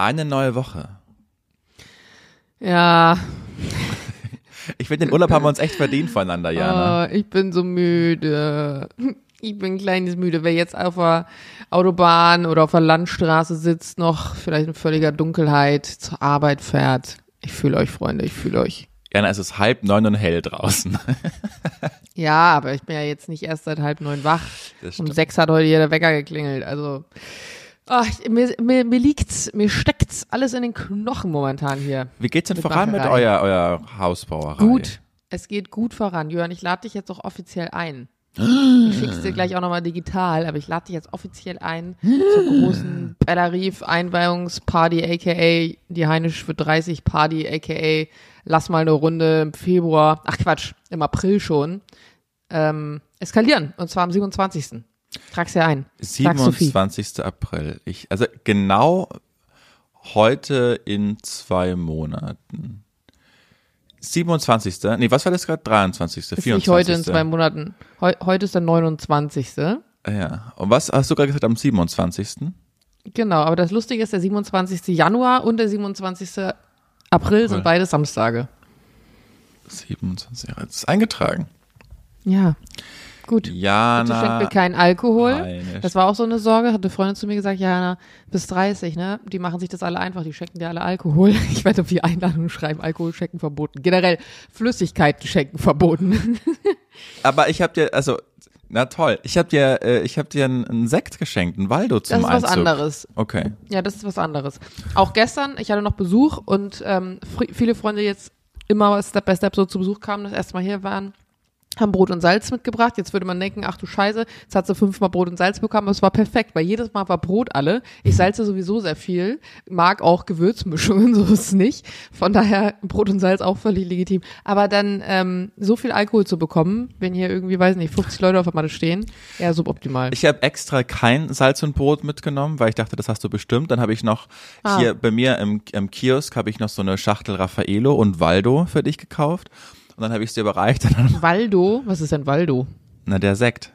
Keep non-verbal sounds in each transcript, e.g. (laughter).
Eine neue Woche. Ja. Ich finde, den Urlaub haben wir uns echt verdient voneinander, Jana. Oh, ich bin so müde. Ich bin ein kleines müde. Wer jetzt auf der Autobahn oder auf der Landstraße sitzt, noch vielleicht in völliger Dunkelheit zur Arbeit fährt. Ich fühle euch, Freunde, ich fühle euch. Jana, es ist halb neun und hell draußen. (laughs) Ja, aber ich bin ja jetzt nicht erst seit halb neun wach. Um sechs hat heute hier der Wecker geklingelt. Also, ach, mir, mir, mir liegt's, mir steckt's alles in den Knochen momentan hier. Wie geht's denn Mit voran mit Macherei. euer, euer Hausbauerei? Gut. Es geht gut voran. Jörn, ich lade dich jetzt auch offiziell ein. Ich schick's dir gleich auch nochmal digital, aber ich lade dich jetzt offiziell ein zur großen Bellarif Einweihungsparty, aka die Heinisch für 30 Party, aka lass mal eine Runde im Februar, ach Quatsch, im April schon, ähm, eskalieren. Und zwar am 27. Trag's dir ein. Sag Sophie. 27. April. Ich, also genau heute in zwei Monaten. 27. Nee, was war das gerade? 23. Ist 24. nicht heute in zwei Monaten. Heu, heute ist der 29. Ja. Und was hast du gerade gesagt am 27.? Genau, aber das Lustige ist, der 27. Januar und der 27. April sind Cool. beide Samstage. 27. Ja, das ist eingetragen. Ja, gut. Bitte schenkt Jana. mir keinen Alkohol. Heinisch. Das war auch so eine Sorge. Hat eine Freundin zu mir gesagt, Jana, bis 30, ne? Die machen sich das alle einfach, die schenken dir alle Alkohol. (laughs) Ich werde auf die Einladung schreiben, Alkohol schenken verboten. Generell Flüssigkeiten schenken verboten. (laughs) Aber ich hab dir, also, na toll. Ich hab dir, äh, ich hab dir einen, einen Sekt geschenkt, einen Waldo zum Das ist was Einzug. anderes. Okay. Ja, das ist was anderes. Auch gestern, ich hatte noch Besuch und ähm, viele Freunde jetzt immer Step by Step so zu Besuch kamen, das erste Mal hier waren, haben Brot und Salz mitgebracht. Jetzt würde man denken, ach du Scheiße, jetzt hat sie fünfmal Brot und Salz bekommen. Es war perfekt, weil jedes Mal war Brot alle. Ich salze sowieso sehr viel, mag auch Gewürzmischungen, (laughs) so ist es nicht. Von daher Brot und Salz auch völlig legitim. Aber dann ähm, so viel Alkohol zu bekommen, wenn hier irgendwie, weiß nicht, 50 Leute auf der Matte stehen, eher suboptimal. Ich habe extra kein Salz und Brot mitgenommen, weil ich dachte, das hast du bestimmt. Dann habe ich noch Ah. hier bei mir im, im Kiosk habe ich noch so eine Schachtel Raffaello und Waldo für dich gekauft. Und dann habe ich es dir überreicht. (laughs) Waldo, was ist denn Waldo? na, der Sekt.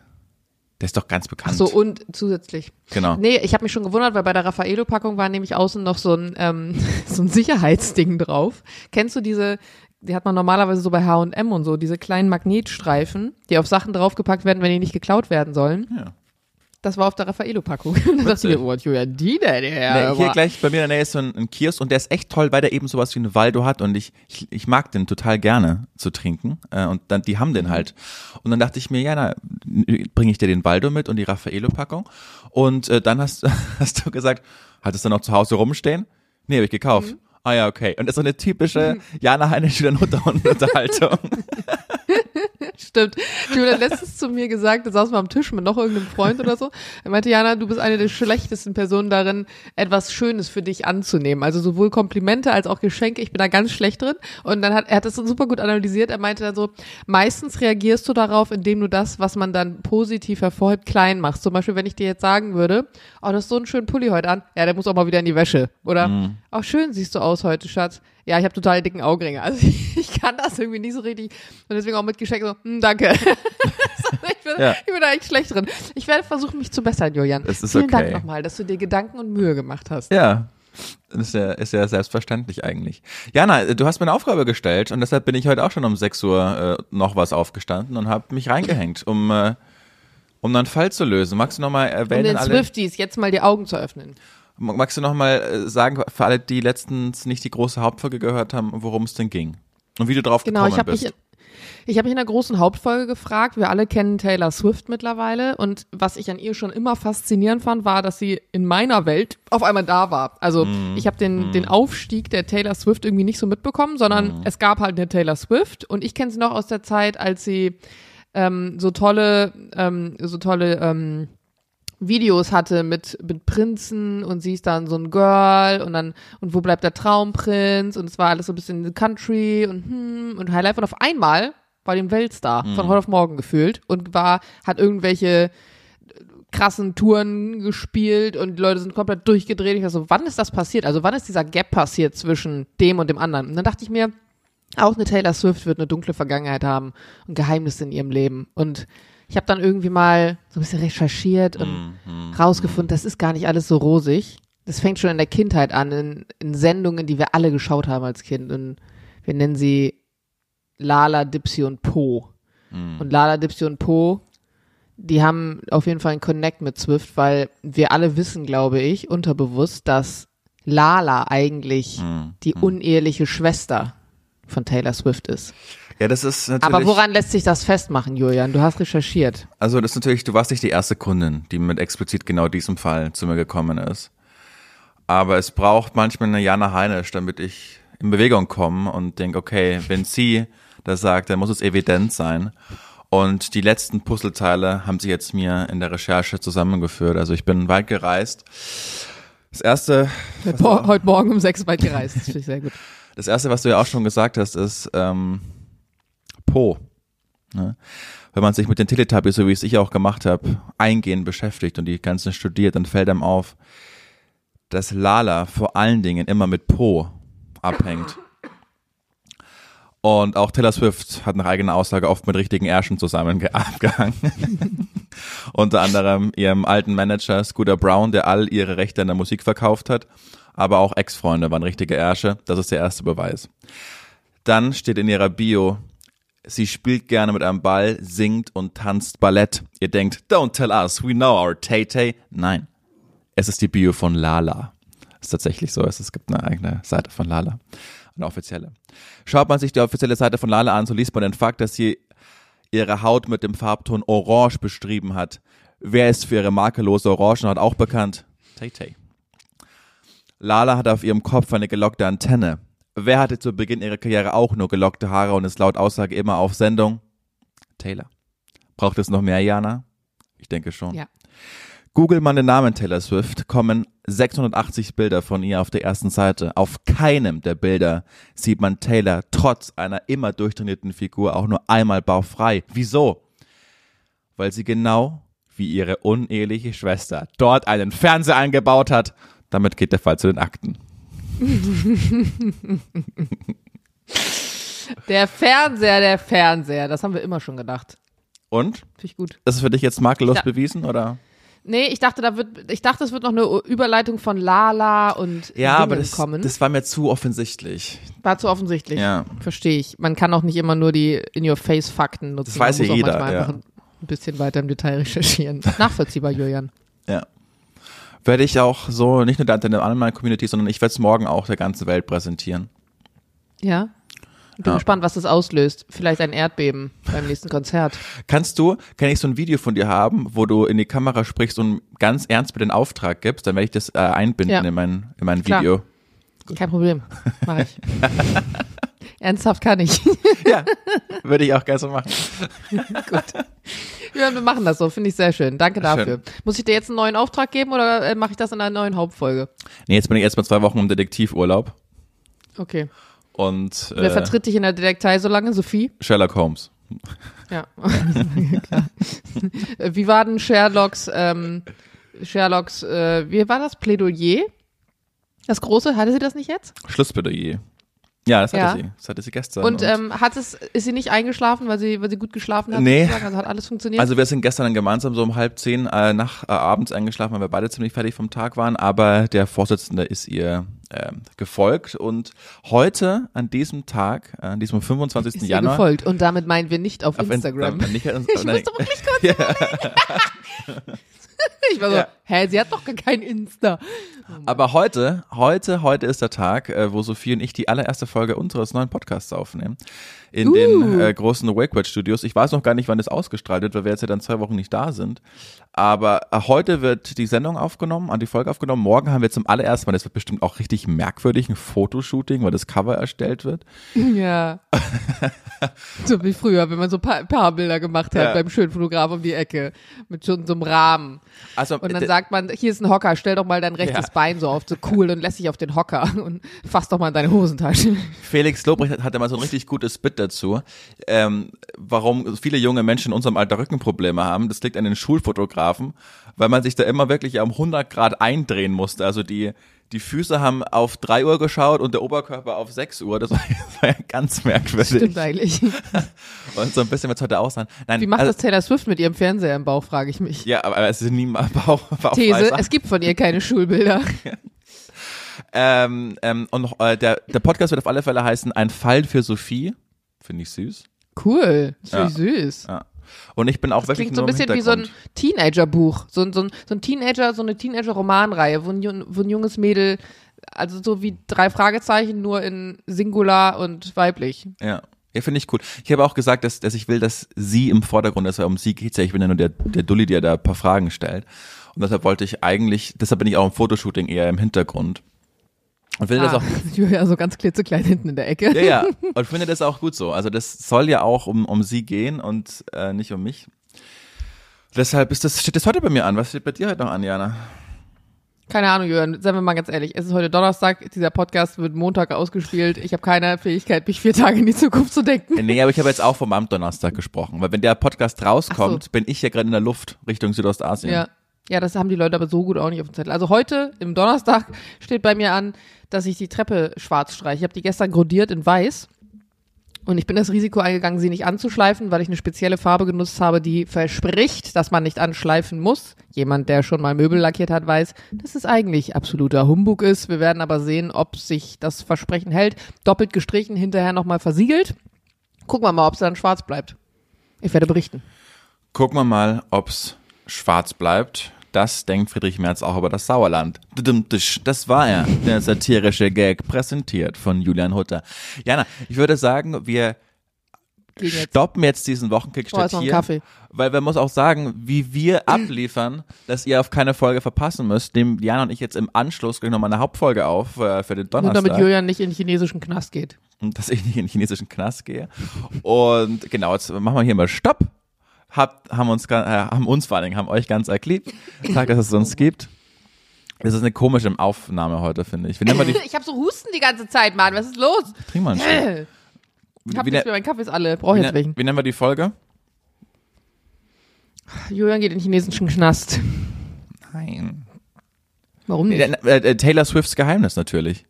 Der ist doch ganz Ach bekannt. so, und zusätzlich. Genau. Nee, ich habe mich schon gewundert, weil bei der Raffaello-Packung war nämlich außen noch so ein, ähm, (laughs) so ein Sicherheitsding drauf. Kennst du diese, die hat man normalerweise so bei H&M und so, diese kleinen Magnetstreifen, die auf Sachen draufgepackt werden, wenn die nicht geklaut werden sollen? Ja. Das war auf der Raffaello-Packung. (laughs) da dachte ich mir, oh, Julia, die denn? Ja, Nee, hier gleich bei mir in der Nähe ist so ein, ein Kiosk und der ist echt toll, weil der eben sowas wie eine Waldo hat und ich, ich, ich mag den total gerne zu trinken äh, und dann die haben Mhm. den halt und dann dachte ich mir, ja, na, bringe ich dir den Waldo mit und die Raffaello-Packung und äh, dann hast, (laughs) hast du gesagt, hattest du noch zu Hause rumstehen? Nee, habe ich gekauft. Mhm. Ah ja, okay. Und das ist so eine typische (laughs) Jana Heine Schüler-Unterhaltung. Stimmt. Julia hat letztens zu mir gesagt, da saß mal am Tisch mit noch irgendeinem Freund oder so. Er meinte, Jana, du bist eine der schlechtesten Personen darin, etwas Schönes für dich anzunehmen. Also sowohl Komplimente als auch Geschenke. Ich bin da ganz schlecht drin. Und dann hat er hat das super gut analysiert. Er meinte dann so, meistens reagierst du darauf, indem du das, was man dann positiv hervorhebt, klein machst. Zum Beispiel, wenn ich dir jetzt sagen würde, oh, du hast so einen schönen Pulli heute an. Ja, der muss auch mal wieder in die Wäsche. Oder, auch schön siehst du aus heute, Schatz. Ja, ich habe total dicken Augenringe. Also (laughs) ich kann das irgendwie nicht so richtig. Und deswegen auch mit Geschenk so, hm, danke. (laughs) ich, bin, Ja. ich bin da echt schlecht drin. Ich werde versuchen, mich zu bessern, Julian. Es ist Vielen okay. Dank nochmal, dass du dir Gedanken und Mühe gemacht hast. Ja. Das ist ja, ist ja selbstverständlich eigentlich. Jana, du hast mir eine Aufgabe gestellt und deshalb bin ich heute auch schon um 6 Uhr äh, noch was aufgestanden und habe mich reingehängt, um, äh, um einen Fall zu lösen. Magst du nochmal Um erwähnen, den alle, Swifties jetzt mal die Augen zu öffnen. magst du nochmal äh, sagen, für alle, die letztens nicht die große Hauptfolge gehört haben, worum es denn ging? Und wie du drauf Genau, gekommen ich habe bist? mich, ich habe mich in der großen Hauptfolge gefragt. Wir alle kennen Taylor Swift mittlerweile und was ich an ihr schon immer faszinierend fand, war, dass sie in meiner Welt auf einmal da war. Also Mhm. ich habe den den Aufstieg der Taylor Swift irgendwie nicht so mitbekommen, sondern Mhm. es gab halt eine Taylor Swift und ich kenne sie noch aus der Zeit, als sie ähm, so tolle ähm, so tolle ähm, Videos hatte mit, mit Prinzen und sie ist dann so ein Girl und dann, und wo bleibt der Traumprinz und es war alles so ein bisschen Country und hm, und Highlife und auf einmal war dem Weltstar von heute auf morgen gefühlt und war, hat irgendwelche krassen Touren gespielt und die Leute sind komplett durchgedreht. Ich war so, wann ist das passiert? Also wann ist dieser Gap passiert zwischen dem und dem anderen? Und dann dachte ich mir, auch eine Taylor Swift wird eine dunkle Vergangenheit haben und Geheimnisse in ihrem Leben. Und ich habe dann irgendwie mal so ein bisschen recherchiert und rausgefunden, das ist gar nicht alles so rosig. Das fängt schon in der Kindheit an, in, in Sendungen, die wir alle geschaut haben als Kind. Und wir nennen sie Lala, Dipsy und Po. Und Lala, Dipsy und Po, die haben auf jeden Fall einen Connect mit Swift, weil wir alle wissen, glaube ich, unterbewusst, dass Lala eigentlich die uneheliche Schwester von Taylor Swift ist. Ja, das ist natürlich. Aber woran lässt sich das festmachen, Julian? Du hast recherchiert. Also das ist natürlich, du warst nicht die erste Kundin, die mit explizit genau diesem Fall zu mir gekommen ist. Aber es braucht manchmal eine Jana Heinisch, damit ich in Bewegung komme und denke, okay, wenn sie das sagt, dann muss es evident sein. Und die letzten Puzzleteile haben sie jetzt mir in der Recherche zusammengeführt. Also ich bin weit gereist. Das erste, Heute, Mor- heute Morgen um sechs weit gereist. Das finde ich sehr gut. das erste, was du ja auch schon gesagt hast, ist ähm, Po. Ne? Wenn man sich mit den Teletubbies, so wie es ich auch gemacht habe, eingehend beschäftigt und die ganzen studiert, dann fällt einem auf, dass Lala vor allen Dingen immer mit Po abhängt. Und auch Taylor Swift hat nach eigener Aussage oft mit richtigen Ärschen zusammen ge- (laughs) abgehangen. (laughs) Unter anderem ihrem alten Manager Scooter Brown, der all ihre Rechte an der Musik verkauft hat. Aber auch Ex-Freunde waren richtige Ärsche. Das ist der erste Beweis. Dann steht in ihrer Bio, sie spielt gerne mit einem Ball, singt und tanzt Ballett. Ihr denkt, don't tell us, we know our Tay-Tay. Nein, es ist die Bio von Lala. ist tatsächlich so. Es gibt eine eigene Seite von Lala. Eine offizielle. Schaut man sich die offizielle Seite von Lala an, so liest man den Fakt, dass sie ihre Haut mit dem Farbton Orange beschrieben hat. Wer ist für ihre makellose Orangenhaut auch bekannt? Tay-Tay. Lala hat auf ihrem Kopf eine gelockte Antenne. Wer hatte zu Beginn ihrer Karriere auch nur gelockte Haare und ist laut Aussage immer auf Sendung? Taylor. Braucht es noch mehr, Jana? Ich denke schon. Ja. Google man den Namen Taylor Swift, kommen 680 Bilder von ihr auf der ersten Seite. Auf keinem der Bilder sieht man Taylor trotz einer immer durchtrainierten Figur auch nur einmal bauchfrei. Wieso? Weil sie genau wie ihre uneheliche Schwester dort einen Fernseher eingebaut hat. Damit geht der Fall zu den Akten. (laughs) Der Fernseher, der Fernseher. Das haben wir immer schon gedacht. Und? Finde ich gut. Ist es für dich jetzt makellos bewiesen, oder? Nee, ich dachte, da wird, ich dachte, es wird noch eine Überleitung von Lala und Ja, Dingen aber das, kommen. das war mir zu offensichtlich. War zu offensichtlich. Ja. Verstehe ich. Man kann auch nicht immer nur die In-Your-Face-Fakten nutzen. Das weiß ja muss jeder, Auch manchmal ja. einfach ein bisschen weiter im Detail recherchieren. Nachvollziehbar, Julian. Werde ich auch so, nicht nur der der anderen Community, sondern ich werde es morgen auch der ganzen Welt präsentieren. Ja. Ich bin Ja. gespannt, was das auslöst. Vielleicht ein Erdbeben beim nächsten Konzert. Kannst du, kann ich so ein Video von dir haben, wo du in die Kamera sprichst und ganz ernst mir den Auftrag gibst, dann werde ich das äh, einbinden Ja. in mein, in mein Klar. Video. Kein Problem. Mach ich. (laughs) Ernsthaft kann ich. (laughs) Ja, würde ich auch gerne so machen. (laughs) Gut. Ja, wir machen das so. Finde ich sehr schön. Danke dafür. Muss ich dir jetzt einen neuen Auftrag geben oder äh, mache ich das in einer neuen Hauptfolge? Nee, jetzt bin ich erstmal zwei Wochen im Detektivurlaub Okay. und Wer äh, vertritt dich in der Detektei so lange? Sophie? Sherlock Holmes. Ja. Klar. (laughs) Wie war denn Sherlocks, ähm, Sherlocks, äh, wie war das? Plädoyer? Das große? Hatte sie das nicht jetzt? Schlussplädoyer. Ja, das hatte Ja. sie. Das hatte sie gestern. Und, ähm, hat es, ist sie nicht eingeschlafen, weil sie, weil sie gut geschlafen hat? Nee. sozusagen? Also hat alles funktioniert? Also wir sind gestern dann gemeinsam so um halb zehn äh, nach äh, abends eingeschlafen, weil wir beide ziemlich fertig vom Tag waren. Aber der Vorsitzende ist ihr ähm, gefolgt und heute an diesem Tag, an diesem 25. ist Januar, gefolgt. Und damit meinen wir nicht auf, auf Instagram. Insta- nicht, (laughs) Ich musste wirklich kurz (laughs) Ich war so, Ja. hä, sie hat doch gar kein Insta. Aber heute, heute, heute ist der Tag, äh, wo Sophie und ich die allererste Folge unseres neuen Podcasts aufnehmen. In Uh. den äh, großen Wakewatch Studios. Ich weiß noch gar nicht, wann das ausgestrahlt wird, weil wir jetzt ja dann zwei Wochen nicht da sind. Aber äh, heute wird die Sendung aufgenommen, an die Folge aufgenommen. Morgen haben wir zum allerersten Mal, das wird bestimmt auch richtig merkwürdig, ein Fotoshooting, weil das Cover erstellt wird. Ja. (laughs) so wie früher, wenn man so Pa- Paarbilder gemacht hat Ja. beim schönen Fotograf um die Ecke. Mit schon so einem Rahmen. Also, Und dann sagt man, hier ist ein Hocker, stell doch mal dein rechtes Ja. Bein so auf, so cool und lässt dich auf den Hocker (laughs) und fass doch mal in deine Hosentasche. Felix Lobrecht hat- hatte mal so ein richtig gutes Bit dazu, ähm, warum viele junge Menschen in unserem Alter Rückenprobleme haben. Das liegt an den Schulfotografen, weil man sich da immer wirklich um 100 Grad eindrehen musste. Also die, die Füße haben auf 3 Uhr geschaut und der Oberkörper auf 6 Uhr. Das war, das (laughs) war ja ganz merkwürdig. Stimmt eigentlich. (laughs) Und so ein bisschen wird es heute auch sein. Nein, Wie macht also, das Taylor Swift mit ihrem Fernseher im Bauch, frage ich mich. Ja, aber, es ist nie mal Bauch, (laughs) These, es gibt von ihr keine Schulbilder. Ähm, ähm, und noch, äh, der, der Podcast wird auf alle Fälle heißen Ein Fall für Sophie. Finde ich süß. Cool. Das Ja. süß. Ja. Und ich bin auch Das wirklich klingt so ein bisschen wie so ein. Teenager-Buch. So, ein- so, so ein Teenager, so eine Teenager-Romanreihe, wo, ein wo ein junges Mädel, also so wie drei Fragezeichen, nur in Singular und weiblich. Ja. Ja, finde ich cool. Ich habe auch gesagt, dass, dass ich will, dass sie im Vordergrund ist, weil um sie geht's ja. Ich bin ja nur der, der Dulli, der da ein paar Fragen stellt. Und deshalb wollte ich eigentlich, deshalb bin ich auch im Fotoshooting eher im Hintergrund. Und finde das Ah, auch, (laughs) Julia so ganz klitzeklein hinten in der Ecke. ja, ja, (laughs) und finde das auch gut so. Also das soll ja auch um, um sie gehen und äh, nicht um mich. Deshalb ist das, steht das heute bei mir an. Was steht bei dir heute noch an, Jana? Keine Ahnung, Jürgen, seien wir mal ganz ehrlich. Es ist heute Donnerstag, dieser Podcast wird Montag ausgespielt. Ich habe keine Fähigkeit, mich vier Tage in die Zukunft zu denken. Nee, aber ich habe jetzt auch vom Amtdonnerstag gesprochen, weil wenn der Podcast rauskommt, so. bin ich ja gerade in der Luft Richtung Südostasien. Ja. Ja, das haben die Leute aber so gut auch nicht auf dem Zettel. Also heute, im Donnerstag, steht bei mir an, dass ich die Treppe schwarz streiche. Ich habe die gestern grundiert in weiß. Und ich bin das Risiko eingegangen, sie nicht anzuschleifen, weil ich eine spezielle Farbe genutzt habe, die verspricht, dass man nicht anschleifen muss. Jemand, der schon mal Möbel lackiert hat, weiß, dass es eigentlich absoluter Humbug ist. Wir werden aber sehen, ob sich das Versprechen hält. Doppelt gestrichen, hinterher nochmal versiegelt. Gucken wir mal, ob es dann schwarz bleibt. Ich werde berichten. Gucken wir mal, ob's schwarz bleibt. Das denkt Friedrich Merz auch über das Sauerland. Das war er, der satirische Gag, präsentiert von Julian Hutter. Jana, ich würde sagen, wir jetzt. stoppen jetzt diesen Oh, Wochenkickstart ein hier. Kaffee. Weil man muss auch sagen, wie wir abliefern, dass ihr auf keine Folge verpassen müsst, nehmen Jana und ich jetzt im Anschluss gleich nochmal eine Hauptfolge auf äh, für den Nur Donnerstag. damit Julian nicht in den chinesischen Knast geht. und dass ich nicht in den chinesischen Knast gehe. Und genau, jetzt machen wir hier mal Stopp. Habt, haben uns, äh, haben uns vor allen Dingen, haben euch ganz erklebt. Sagt, dass es uns (laughs) gibt. Das ist eine komische Aufnahme heute, finde ich. (laughs) Ich habe so Husten die ganze Zeit, Mann. Was ist los? Trink mal einen Schluck. Ich hab Wie, nichts ne- mehr, mein Kaffee ist alle. Brauche wie, jetzt ne- welchen. wie nennen wir die Folge? Julian geht in den chinesischen Knast. Nein. Warum nicht? Äh, äh, Taylor Swifts Geheimnis natürlich.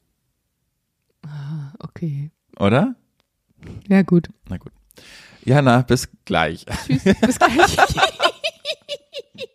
Okay. Oder? Ja, gut. Na gut. Jana, bis gleich. Tschüss, bis gleich. (laughs)